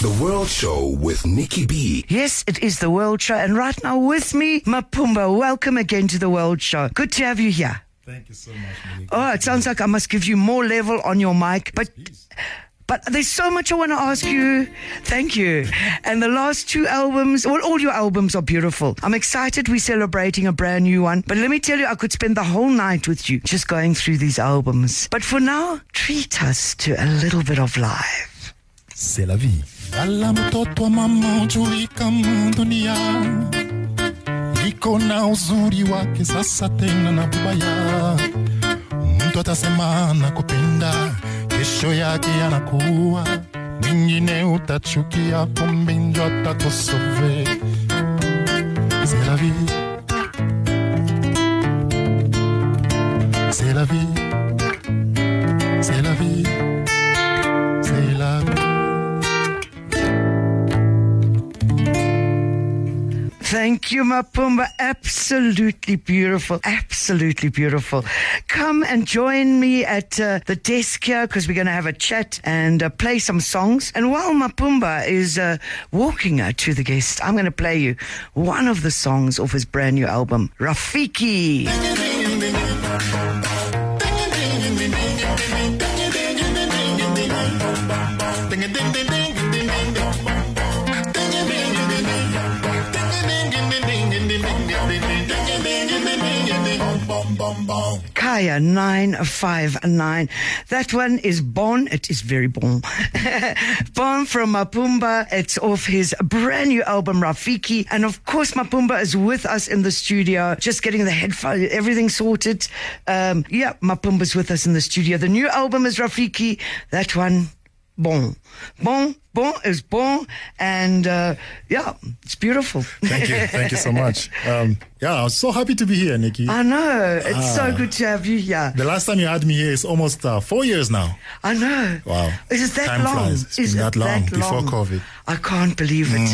The World Show with Nikki B. Yes, it is the World Show, and right now with me, Mapumba. Welcome again to the World Show. Good to have you here. Thank you so much, Malika. Oh, it sounds like I must give you more level on your mic, but. But there's so much I want to ask you. Thank you. And the last two albums, well, all your albums are beautiful. I'm excited we're celebrating a brand new one. But let me tell you, I could spend the whole night with you just going through these albums. But for now, treat us to a little bit of live. C'est la vie. Lala mtoto wa mama ujui kama dunia iko na uzuri wake sasa tena na bubaya. Mtu atasema nakupenda, kesho yake anakuwa mwingine, utachukia kumbe njo atakosove. C'est la vie, c'est la vie, Thank you, Mapumba. Absolutely beautiful. Absolutely beautiful. Come and join me at uh, the desk here because we're going to have a chat and uh, play some songs. And while Mapumba is uh, walking to the guest, I'm going to play you one of the songs off his brand new album, Rafiki. Kaya 959. That one is Bon. It is very bon. bon from Mapumba. It's off his brand new album, Rafiki. And of course, Mapumba is with us in the studio, just getting the headphone, everything sorted. Um, yeah, Mapumba's with us in the studio. The new album is Rafiki. That one, bon. Bon, bon is bon. And uh, yeah, it's beautiful. Thank you. Thank you so much. Um, yeah, I was so happy to be here, Nikki. I know. It's so Ah. good to have you here. The last time you had me here is almost uh, four years now. I know. Wow. Is it that Time long? flies. It's Is been it that long, that before long? COVID. I can't believe it.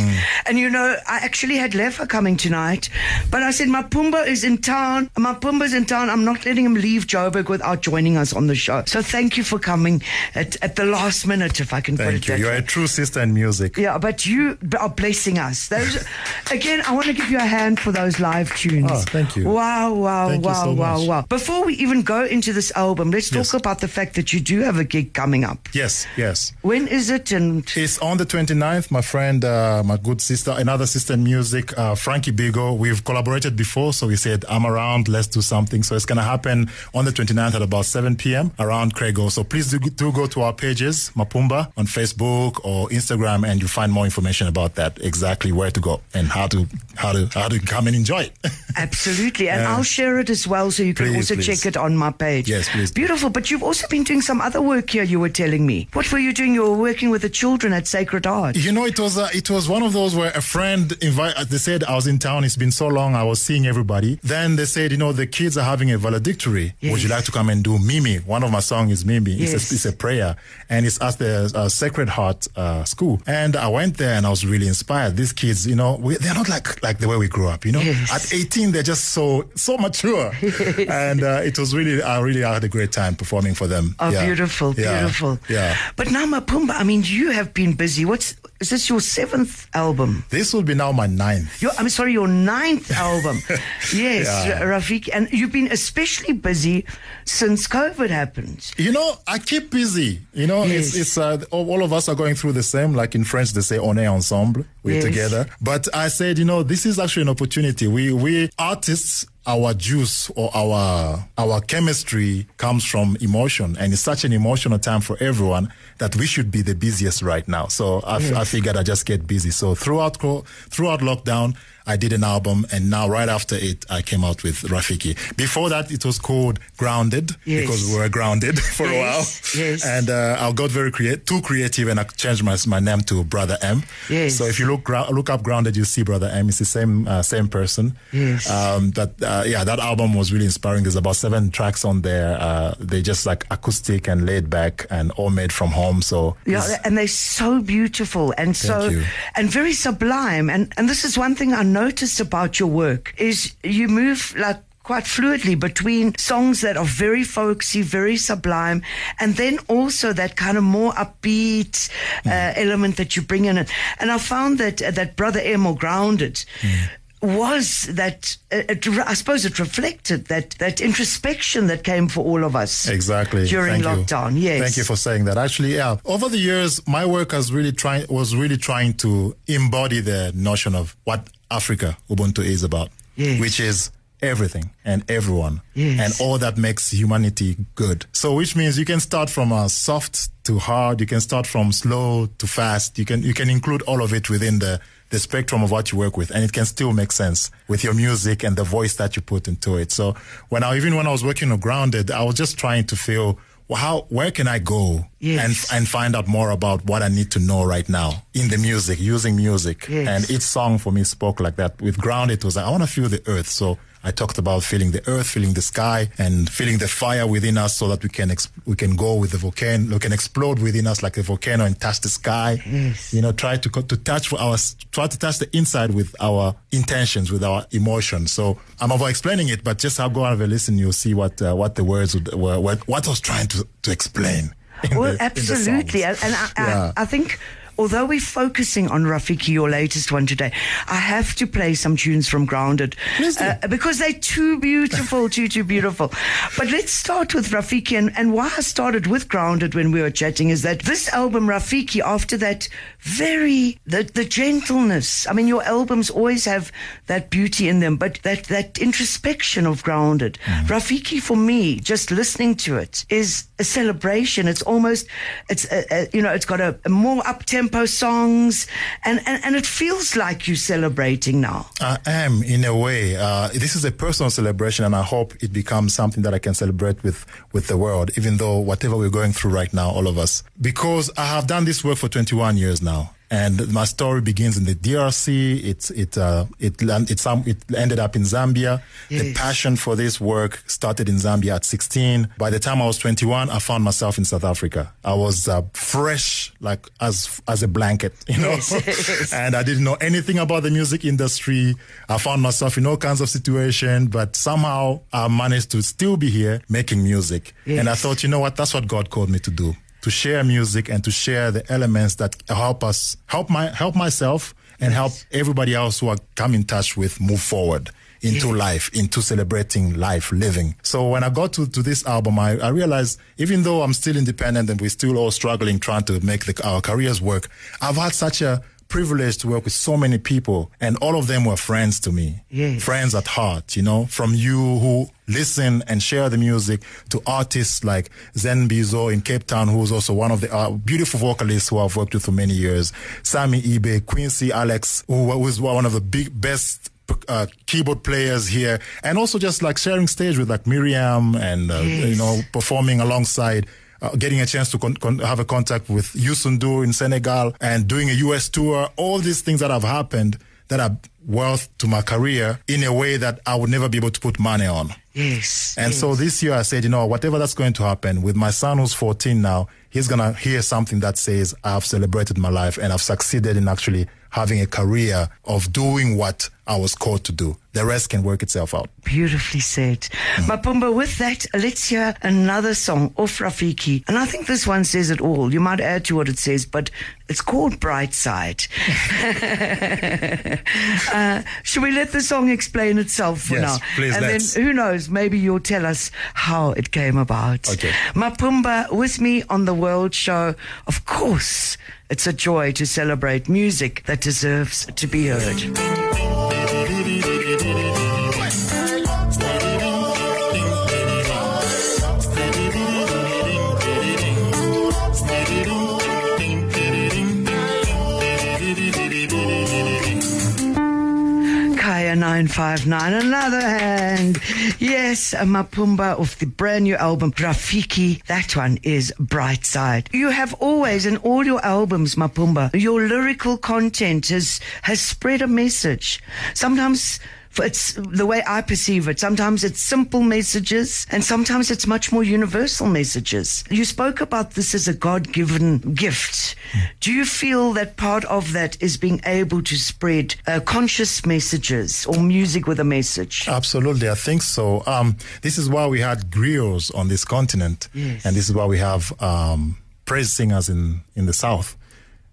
And you know, I actually had Lefa coming tonight, but I said, Mapumba is in town. My Mapumba's in town. I'm not letting him leave Joburg without joining us on the show. So thank you for coming at, at the last minute, if I can put Thank you. You're way. a true sister in music. yeah, but you are blessing us. Those, again, I want to give you a hand for those live tunes. Oh, thank you. Wow, wow, Thank wow, so wow, much. wow. Before we even go into this album, let's Yes. talk about the fact that you do have a gig coming up. Yes, yes. When is it? And It's on the 29th. My friend, uh, my good sister, another sister in music, uh, Frankie Bigo. We've collaborated before, so we said, I'm around, let's do something. So it's going to happen on the 29th at about 7 p.m. around Craig Hall. So please do, do go to our pages, Mapumba, on Facebook or Instagram, and you find more information about that, exactly where to go and how to, how to, how to come and enjoy it. Absolutely. And Yeah. I'll share it as well so you can Please, also please. check it on my page. Yes, please. Beautiful. But you've also been doing some other work here, you were telling me. What were you doing? You were working with the children at Sacred Heart. You know, it was uh, it was one of those where a friend invite. uh, They said I was in town. It's been so long. I was seeing everybody. Then they said, you know, the kids are having a valedictory. Would you like to come and do Mimi? One of my songs is Mimi. Yes. It's, a, it's a prayer, and it's at the uh, Sacred Heart uh, School. And I went there, and I was really inspired. These kids, you know, we, they're not like like the way we grew up. You know, Yes. at 18, they're just so so mature. and uh, it was really, I really had a great time performing for them. Oh, Yeah. beautiful, beautiful. Yeah. But now, Mapumba, I mean, you have been busy. What's is this your seventh album? This will be now my ninth. Your, I'm sorry, your ninth album. Yes, Yeah. Ra- Rafiki. And you've been especially busy since COVID happened. You know, I keep busy. You know, Yes. it's, it's uh, all all of us are going through the same. Like in French, they say "on est ensemble." We're Yes. together. But I said, you know, this is actually an opportunity. We we artists. Our juice or our our chemistry comes from emotion, and it's such an emotional time for everyone that we should be the busiest right now. So I figured I just get busy. So throughout throughout lockdown, I did an album, and now right after it, I came out with Rafiki. Before that, it was called Grounded Yes. because we were grounded for a while. Yes, yes. And uh, I got very creative, too creative, and I changed my, my name to Brother M. Yes. So if you look grou- look up Grounded, you see Brother M. It's the same uh, same person. Yes. Um, that uh, yeah, that album was really inspiring. There's about seven tracks on there. Uh, they just like acoustic and laid back and all made from home. So Yeah, and they're so beautiful and so you. and very sublime. And and this is one thing I noticed about your work is you move like quite fluidly between songs that are very folksy, very sublime, and then also that kind of more upbeat uh, element that you bring in. And I found that uh, that Brother M or Grounded. Was that uh, it, I suppose it reflected that that introspection that came for all of us Exactly. during Thank you. lockdown. Yes, Thank you for saying that. Actually, yeah. Over the years, my work has really trying was really trying to embody the notion of what Africa Ubuntu is about, Yes. which is everything and everyone Yes. and all that makes humanity good. So, which means you can start from a soft to hard. You can start from slow to fast. You can you can include all of it within the the spectrum of what you work with, and it can still make sense with your music and the voice that you put into it. So, when I even when I was working on Grounded, I was just trying to feel well, how where can I go Yes. and and find out more about what I need to know right now in the music, using music. Yes. And each song for me spoke like that. With Ground, it was like, I want to feel the earth. So I talked about feeling the earth, feeling the sky, and feeling the fire within us, so that we can ex- we can go with the volcano, we can explode within us like a volcano and touch the sky. Yes. You know, try to to touch for our try to touch the inside with our intentions, with our emotions. So I'm over explaining it, but just have go have a listen. You'll see what uh, what the words would, were, what, what I was trying to to explain. in Well, the- absolutely. And I, Yeah. I, I think although we're focusing on Rafiki, your latest one today, I have to play some tunes from Grounded uh, because they're too beautiful, too, too beautiful. But let's start with Rafiki. And, and why I started with Grounded when we were chatting is that this album, Rafiki, after that very, the, the gentleness, I mean, your albums always have that beauty in them, but that, that introspection of Grounded. Mm. Rafiki, for me, just listening to it is a celebration. It's almost, it's, a, a, you know, it's got a, a more up tempo songs and, and, and it feels like you're celebrating now. I am in a way. Uh, this is a personal celebration, and I hope it becomes something that I can celebrate with with the world. Even though whatever we're going through right now, all of us, because I have done this work for 21 years now. And my story begins in the DRC. It's it uh, it it some it ended up in Zambia. The passion for this work started in Zambia at 16. By the time I was 21, I found myself in South Africa. I was uh, fresh, like as as a blanket, you know. Yes. and I didn't know anything about the music industry. I found myself in all kinds of situations, but somehow I managed to still be here making music. And I thought, you know what, that's what God called me to do. To share music and to share the elements that help us, help my, help myself and help everybody else who are come in touch with move forward into life, into celebrating life, living. So when I got to, to this album, I, I realized even though I'm still independent and we're still all struggling trying to make the, our careers work, I've had such a privilege to work with so many people and all of them were friends to me. Yes. Friends at heart, you know, from you who listen and share the music to artists like Zen Bizo in Cape Town, who's also one of the uh, beautiful vocalists who I've worked with for many years. Sammy Ibe, Quincy Alex, who was one of the big, best uh, keyboard players here, and also just like sharing stage with like Miriam and uh, Yes. you know performing alongside. Uh, getting a chance to con- con- have a contact with Youssou in Senegal and doing a US tour, all these things that have happened that are worth to my career in a way that I would never be able to put money on. Yes. And so this year I said, you know, whatever that's going to happen with my son who's 14 now, he's going to hear something that says, I've celebrated my life and I've succeeded in actually having a career of doing what I was called to do. The rest can work itself out. Beautifully said. Mapumba, with that, let's hear another song of Rafiki. And I think this one says it all. You might add to what it says, but it's called Bright Side. uh, should we let the song explain itself for Yes, now? please, And let's. then who knows, maybe you'll tell us how it came about. Okay. Mapumba with me on the World Show. Of course, it's a joy to celebrate music that deserves to be heard. Tiriri. 959, another hand. Yes, Mapumba of the brand new album, Rafiki. That one is Bright Side. You have always, in all your albums, Mapumba, your lyrical content has, has spread a message. Sometimes it's the way I perceive it. Sometimes it's simple messages and sometimes it's much more universal messages. You spoke about this as a God given gift. Do you feel that part of that is being able to spread uh, conscious messages or music with a message? Absolutely, I think so. Um, this is why we had griots on this continent, Yes. and this is why we have um, praise singers in, in the south.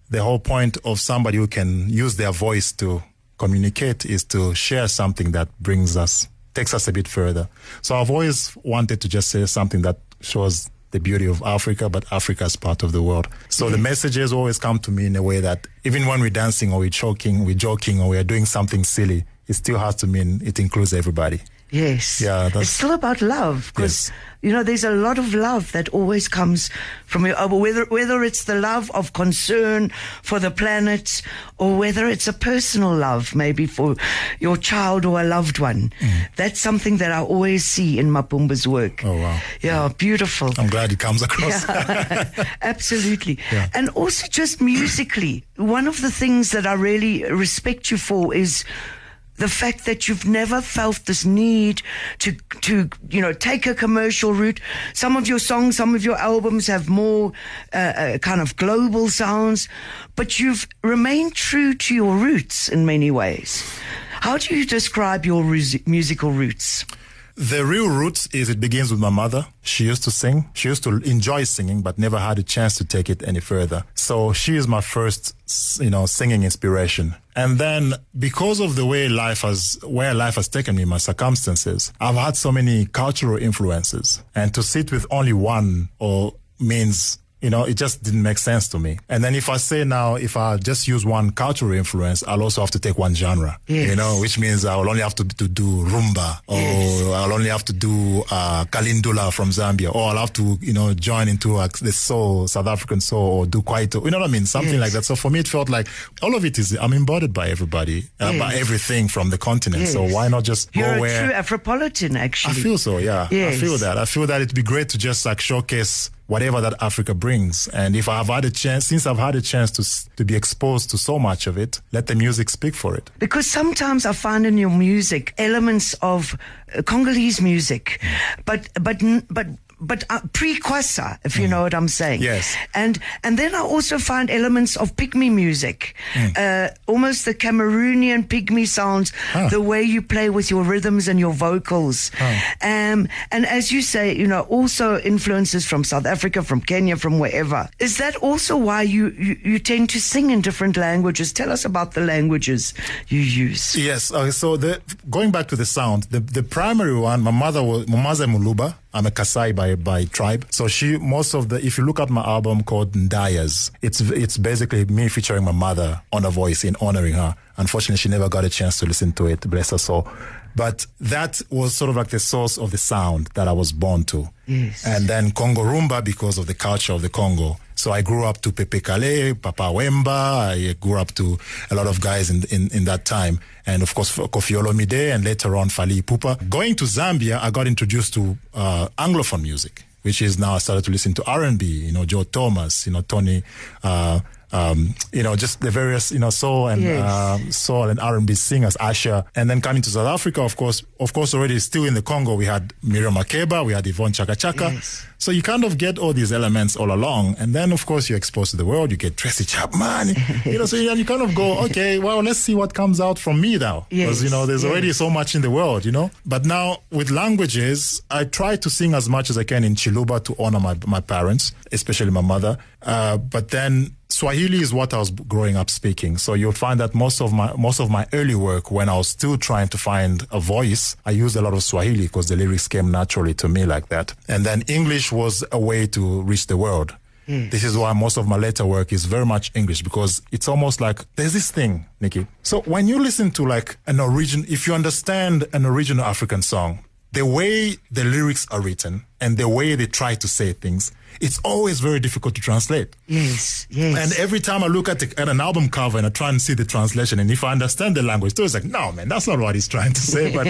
The whole point of somebody who can use their voice to communicate is to share something that brings us, takes us a bit further. So I've always wanted to just say something that shows the beauty of Africa, but Africa is part of the world. So the mm-hmm. messages always come to me in a way that even when we're dancing or we're choking, we're joking or we're doing something silly, it still has to mean it includes everybody. Yes. Yeah, that's- it's still about love because Yes. you know there's a lot of love that always comes from your uh, whether whether it's the love of concern for the planet or whether it's a personal love maybe for your child or a loved one. Mm. That's something that I always see in Mapumba's work. Oh, wow. Yeah, beautiful. I'm glad it comes across. Yeah, absolutely. Yeah. And also just musically, one of the things that I really respect you for is the fact that you've never felt this need to to you know take a commercial route. Some of your songs, some of your albums have more uh, uh, kind of global sounds, but you've remained true to your roots in many ways. How do you describe your musical roots? The real roots is it begins with my mother. She used to sing. She used to enjoy singing, but never had a chance to take it any further. So she is my first, you know, singing inspiration. And then because of the way life has, where life has taken me, my circumstances, I've had so many cultural influences. And to sit with only one or means you know, it just didn't make sense to me. And then if I say now, if I just use one cultural influence, I'll also have to take one genre, Yes. you know, which means I will only have to, to do rumba or Yes. I'll only have to do uh, Kalindula from Zambia or I'll have to, you know, join into uh, the soul, South African soul or do Kwaito. You know what I mean? Something Yes. like that. So for me, it felt like all of it is, I'm embodied by everybody, uh, by everything from the continent. So why not just You're go a where true Afropolitan, actually. I feel so, yeah. I feel that. I feel that it'd be great to just like showcase whatever that Africa brings. And if I've had a chance, since I've had a chance to to be exposed to so much of it, let the music speak for it. Because sometimes I find in your music elements of uh, Congolese music, but but but but uh, pre-Kwasa, if you know what I'm saying. Mm. Yes. And and then I also find elements of pygmy music, Mm. uh, almost the Cameroonian pygmy sounds, the way you play with your rhythms and your vocals. Um, and as you say, you know, also influences from South Africa, from Kenya, from wherever. Is that also why you, you, you tend to sing in different languages? Tell us about the languages you use. Yes. Okay, so the, going back to the sound, the, the primary one, my mother was Mamaza Muluba. I'm a Kasai by, by tribe. So she, most of the, if you look at my album called Ndayas, it's, it's basically me featuring my mother on a voice in honoring her. Unfortunately, she never got a chance to listen to it, bless her soul. But that was sort of like the source of the sound that I was born to. Yes. And then Congo Rumba because of the culture of the Congo. So I grew up to Pepe Kalle, Papa Wemba. I grew up to a lot of guys in, in, in that time. And of course, Koffi Olomide and later on Fally Ipupa. Going to Zambia, I got introduced to uh, Anglophone music, which is now I started to listen to R&B, you know, Joe Thomas, you know, Tony, uh, um, you know, just the various, you know, soul and Yes. uh, soul and R&B singers, Asha, and then coming to South Africa, of course, of course, already still in the Congo, we had Miriam Makeba, we had Yvonne Chaka Chaka. Yes. So you kind of get all these elements all along, and then of course you're exposed to the world. You get Tracy Chapman, you know. So you, you kind of go, okay, well, let's see what comes out from me now, because you know there's already so much in the world, you know. But now with languages, I try to sing as much as I can in Chiluba to honor my my parents, especially my mother. Uh, but then Swahili is what I was growing up speaking. So you'll find that most of my most of my early work, when I was still trying to find a voice, I used a lot of Swahili because the lyrics came naturally to me like that. And then English was a way to reach the world. Hmm. This is why most of my later work is very much English because it's almost like there's this thing, Nikki. So when you listen to like an origin, if you understand an original African song, the way the lyrics are written and the way they try to say things, it's always very difficult to translate. Yes, yes. And every time I look at, the, at an album cover and I try and see the translation, and if I understand the language, it's like, no, man, that's not what he's trying to say. But,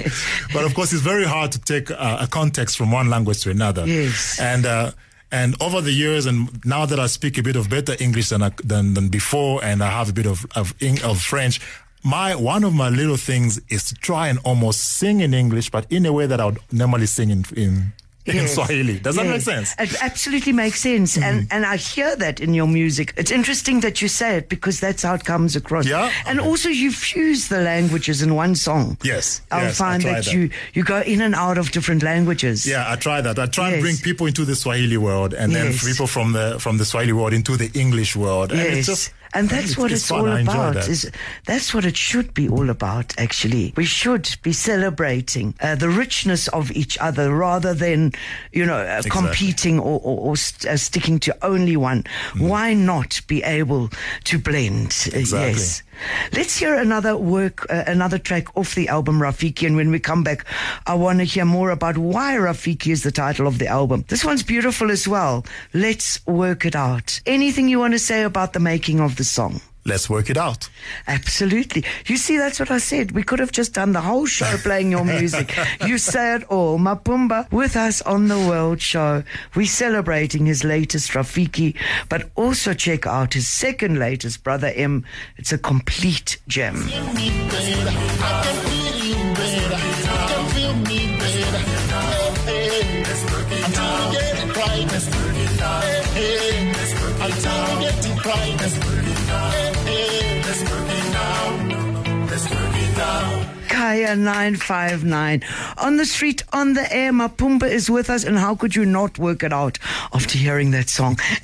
but of course, it's very hard to take uh, a context from one language to another. Yes. And uh, and over the years, and now that I speak a bit of better English than I, than, than before, and I have a bit of of, of French. My one of my little things is to try and almost sing in English, but in a way that I would normally sing in in, in Yes. Swahili. Does that make sense? It absolutely makes sense, and mm. and I hear that in your music. It's interesting that you say it because that's how it comes across. Yeah? and Okay. also you fuse the languages in one song. Yes, I'll yes, I find that, that. you you go in and out of different languages. Yeah, I try that. I try and bring people into the Swahili world, and then people from the from the Swahili world into the English world. And Yes. it's just and that's what it's, fun. all about. that. Is that's what it should be all about. Actually, we should be celebrating uh, the richness of each other rather than, you know, uh, competing or, or, or st- uh, sticking to only one. Why not be able to blend? Uh, Mm. Exactly. yes. Let's hear another work, uh, another track off the album Rafiki. And when we come back, I want to hear more about why Rafiki is the title of the album. This one's beautiful as well. Let's work it out. Anything you want to say about the making of the song? Let's work it out. Absolutely. You see, that's what I said. We could have just done the whole show playing your music. you say oh, it all. Mapumba with us on the World Show. We're celebrating his latest Rafiki, but also check out his second latest, Brother M. It's a complete gem. Kaya 959. On the street, on the air, Mapumba is with us, and how could you not work it out after hearing that song?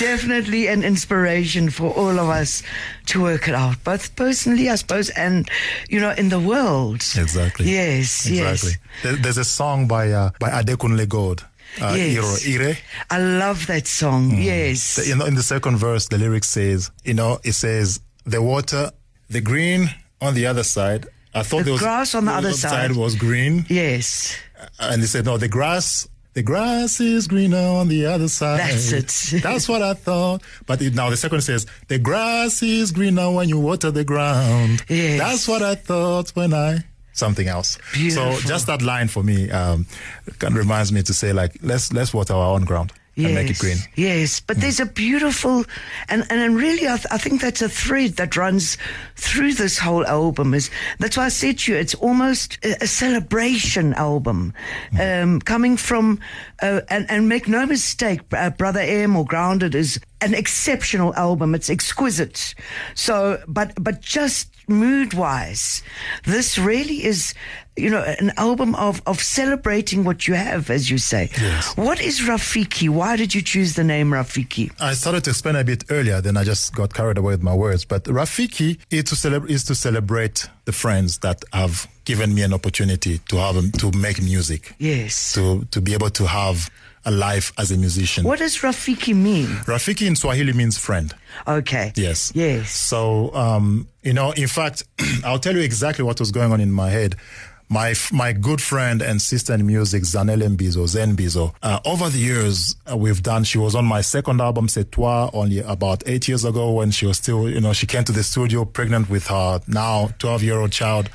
Definitely an inspiration for all of us to work it out, both personally, I suppose, and, you know, in the world. Exactly. Yes, Exactly. yes. There's a song by uh, by Adekunle Gold. Uh, Yes. Iro, Ire. I love that song. Yes. The- you know, in the second verse, the lyric says, you know, it says, the water, the green on the other side. I thought The there was grass on the other side. was green, yes. and they said, no, the grass. The grass is greener on the other side. That's it. That's what I thought. But it, now the second says, the grass is greener when you water the ground. Yes. That's what I thought when I something else. Beautiful. So just that line for me um, kind of reminds me to say like, let's let's water our own ground and make it green. Yes, but there's a beautiful, and and, and really, I, th- I think that's a thread that runs through this whole album. Is that's why I said to you, it's almost a, a celebration album, Mm. um, coming from, uh, and and make no mistake, uh, Brother M or Grounded is an exceptional album. It's exquisite. So, but but just mood wise, this really is, you know, an album of of celebrating what you have, as you say. Yes. What is Rafiki? Why did you choose the name Rafiki? I started to explain a bit earlier, then I just got carried away with my words. But Rafiki is to, celeb- is to celebrate the friends that have given me an opportunity to have to make music, Yes. to to be able to have a life as a musician. What does Rafiki mean? Rafiki in Swahili means friend. Okay. Yes. Yes. So, um, you know, in fact, I'll tell you exactly what was going on in my head. My my good friend and sister in music, Zanele Mbizo, Zen Bizo. Uh, over the years, uh, we've done. She was on my second album, C'est Toi, only about eight years ago when she was still, you know, she came to the studio pregnant with her now 12 year old child.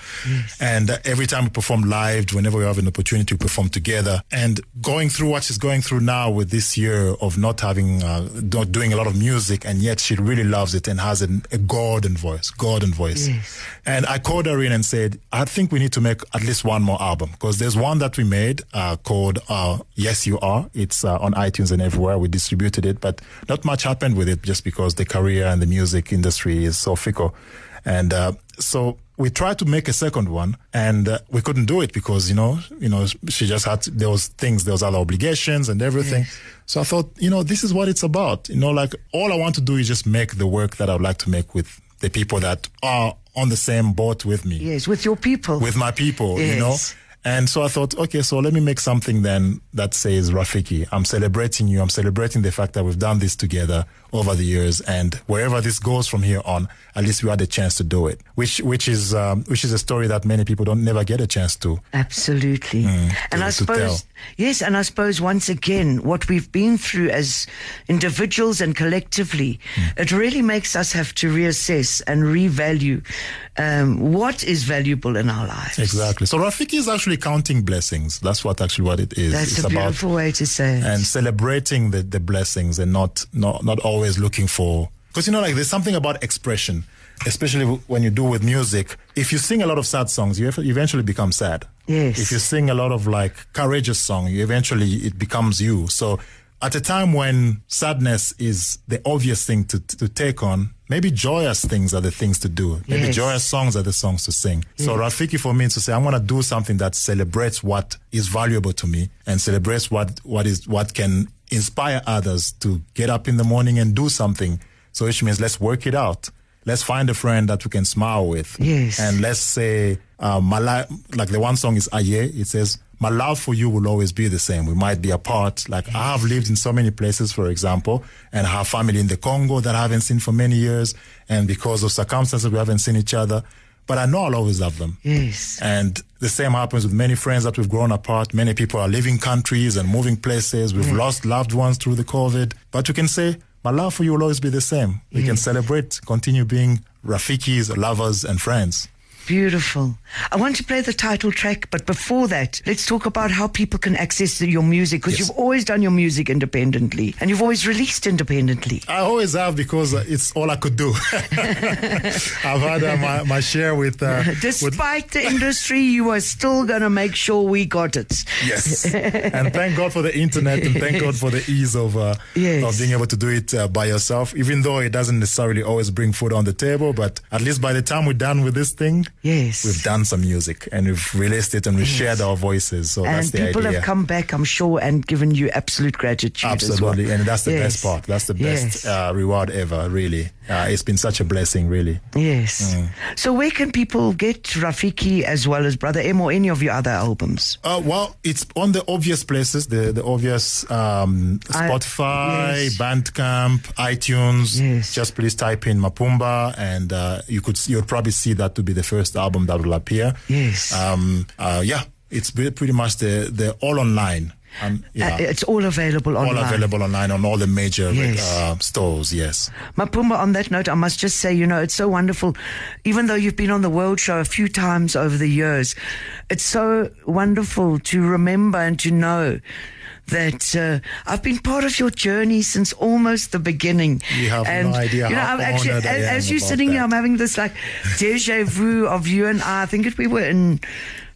And uh, every time we perform live, whenever we have an opportunity to perform together, and going through what she's going through now with this year of not having, uh, not doing a lot of music, and yet she really loves it and has an, a golden voice, golden voice. Yes. And I called her in and said, I think we need to make at least one more album because there's one that we made uh, called uh, Yes You Are. It's uh, on iTunes and everywhere. We distributed it, but not much happened with it just because the career and the music industry is so fickle. And uh, so we tried to make a second one, and uh, we couldn't do it because you know, you know, she just had there was things, there was other obligations and everything. So I thought, you know, this is what it's about. You know, like all I want to do is just make the work that I would like to make with the people that are on the same boat with me Yes, with your people. with my people, you know. And so I thought, okay, so let me make something then that says Rafiki. I'm celebrating you. I'm celebrating the fact that we've done this together over the years, and wherever this goes from here on, at least we had a chance to do it. Which, which is, um, which is a story that many people don't never get a chance to. Absolutely. and to- I suppose, yes, and I suppose once again, what we've been through as individuals and collectively, Hmm. it really makes us have to reassess and revalue um, what is valuable in our lives. Exactly. So Rafiki is actually counting blessings. That's what actually what it is. That's it's a beautiful way to say it. and celebrating the, the blessings and not, not not always looking for Because you know, like there's something about expression, especially when you do with music. If you sing a lot of sad songs, you eventually become sad. Yes. If you sing a lot of like courageous song, you eventually it becomes you. So at a time when sadness is the obvious thing to, to take on, maybe joyous things are the things to do. Maybe Yes. joyous songs are the songs to sing. So Rafiki for me is to say, I'm going to do something that celebrates what is valuable to me and celebrates what, what is, what can inspire others to get up in the morning and do something. So which means let's work it out. Let's find a friend that we can smile with. Yes. And let's say, uh, my li- like the one song is Aye. It says, my love for you will always be the same. We might be apart. Like I have lived in so many places, for example, and have family in the Congo that I haven't seen for many years. And because of circumstances, we haven't seen each other. But I know I'll always love them. Yes. And the same happens with many friends that we've grown apart. Many people are leaving countries and moving places. We've mm. lost loved ones through the COVID. But you can say, my love for you will always be the same. We can mm. celebrate, continue being Rafikis, lovers, and friends. Beautiful. I want to play the title track, but before that, let's talk about how people can access your music because Yes. you've always done your music independently and you've always released independently. I always have because uh, it's all I could do. I've had uh, my, my share with, uh, with Despite the industry, you are still going to make sure we got it. Yes, and thank God for the internet, and thank God for the ease of uh, Yes. of being able to do it uh, by yourself. Even though it doesn't necessarily always bring food on the table, but at least by the time we're done with this thing, Yes. we've done some music and we've released it and we've shared our voices. So that's and people idea. have come back, I'm sure, and given you absolute gratitude. as well. Absolutely, and that's the Yes. best part. That's the best Yes. uh, reward ever. Really, uh, it's been such a blessing. Really. Yes. Mm. So, where can people get Rafiki as well as Brother M or any of your other albums? Uh, well, it's on the obvious places, the the obvious um, I- Spotify, yes. Bandcamp, iTunes. Yes. Just please type in Mapumba, and uh, you could you'll probably see that to be the first album that will appear. Yes. Um. Uh, yeah, it's pretty much the the all online. Um, yeah. Uh, it's all available online. all available online on all the major Yes. uh, stores. Yes. Mapumba, on that note, I must just say, you know, it's so wonderful. Even though you've been on the World Show a few times over the years, it's so wonderful to remember and to know that uh, I've been part of your journey since almost the beginning. You have no and, idea You know, how I'm actually, as, as you're sitting here. I'm having this like deja vu of you and I. I think it, we were in.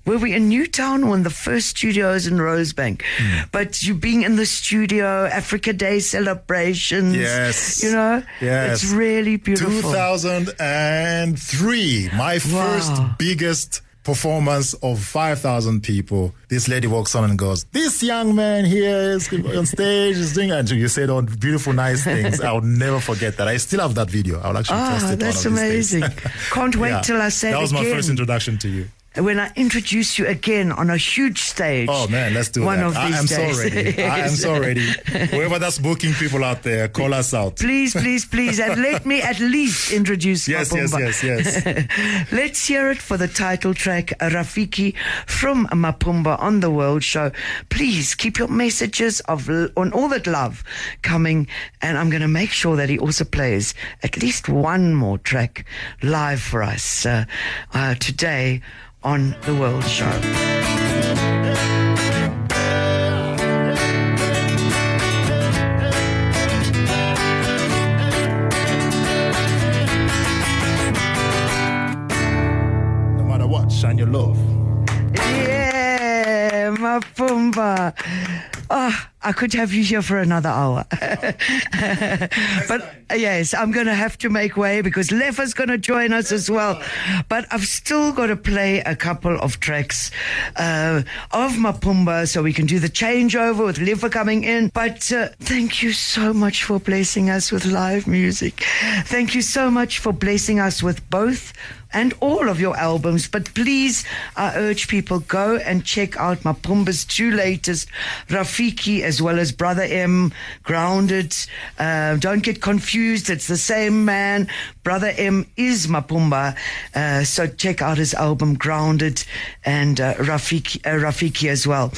Were we in Newtown or in the first studios in Rosebank? Hmm. But you being in the studio, Africa Day celebrations. Yes. You know? Yes. It's really beautiful. 2003, my first biggest performance of 5,000 people. This lady walks on and goes, This young man here is on stage, is doing, and you said all beautiful, nice things. I'll never forget that. I still have that video. I'll actually post Ah, it that's one of these days. amazing. Can't wait Yeah. till I say That was my again. first introduction to you. When I introduce you again on a huge stage. Oh man, let's do one that. of I these am days. so ready. I am so ready. Whoever that's booking people out there, call us out. Please, please, please, and let me at least introduce Yes, yes, Mapumba. yes, yes. Let's hear it for the title track, Rafiki from Mapumba on the World Show. Please keep your messages of on all that love coming, and I'm going to make sure that he also plays at least one more track live for us uh, uh, today on the World Show. No matter what, shine your love. Yeah, Mapumba. Oh, ah, I could have you here for another hour. but yes, I'm going to have to make way because Lefa's going to join us as well. But I've still got to play a couple of tracks uh, of Mapumba so we can do the changeover with Lefa coming in. But uh, thank you so much for blessing us with live music. Thank you so much for blessing us with both and all of your albums. But please, I urge people go and check out Mapumba's two latest, Rafiki as well as Brother M, Grounded. Uh, don't get confused; it's the same man. Brother M is Mapumba, uh, so check out his album Grounded and uh, Rafiki, uh, Rafiki as well.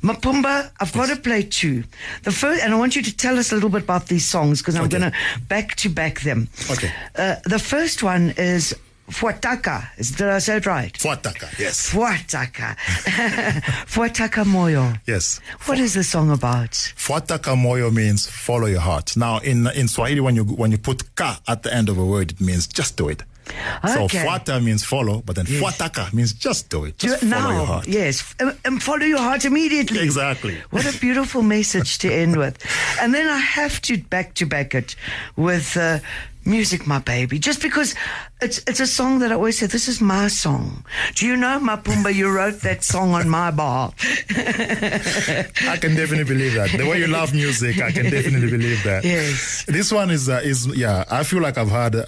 Mapumba, I've got to play two. The first, and I want you to tell us a little bit about these songs because I'm Okay. going to back to back them. Okay. Uh, the first one is Fuataka. Is, did I say it right? Fuataka, yes. Fuataka. Fuataka Moyo. Yes. What is the song about? Fuataka moyo means follow your heart. Now, in in Swahili, when you when you put ka at the end of a word, it means just do it. So Okay. fuata means follow, but then Yes. fuataka means just do it. Just Do it follow now, your heart. yes, and, and follow your heart immediately. Exactly. What a beautiful message to end with. And then I have to back to back it with uh, music, my baby, just because it's it's a song that I always say this is my song. Do you know, Mapumba, you wrote that song on my bar. I can definitely believe that. The way you love music, I can definitely believe that. Yes. This one is uh, is yeah. I feel like I've had uh,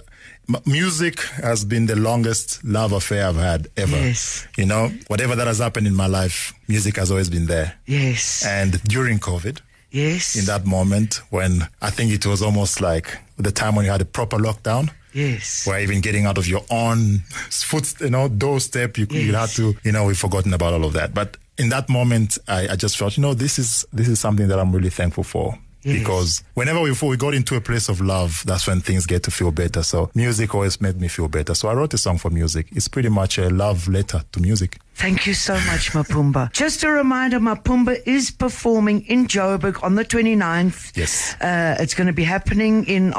m- music has been the longest love affair I've had ever. Yes. You know, whatever that has happened in my life, music has always been there. Yes, And during COVID, yes, in that moment when I think it was almost like the time when you had a proper lockdown. yes, Where even getting out of your own foot, you know, doorstep, you, you had to, you know, we've forgotten about all of that. But in that moment, I, I just felt, you know, this is this is something that I'm really thankful for. Yes. Because whenever we, we got into a place of love, that's when things get to feel better. So music always made me feel better. So I wrote a song for music. It's pretty much a love letter to music. Thank you so much, Mapumba. Just a reminder, Mapumba is performing in Joburg on the 29th. Yes. Uh, it's going to be happening in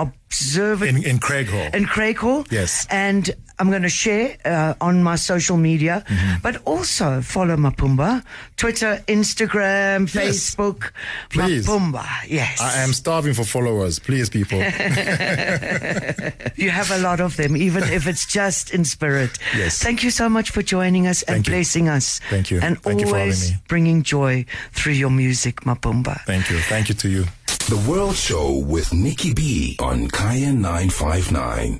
In, in Craig Hall. in Craig Hall. Yes. And I'm going to share uh, on my social media, Mm-hmm. but also follow Mapumba, Twitter, Instagram, Yes. Facebook. Please. Mapumba, yes. I am starving for followers. Please, people. You have a lot of them, even if it's just in spirit. Yes. Thank you so much for joining us and you. blessing us. Thank you. And Thank you always me. bringing joy through your music, Mapumba. Thank you. Thank you to you. The World Show with Nikki B on Kaya 959.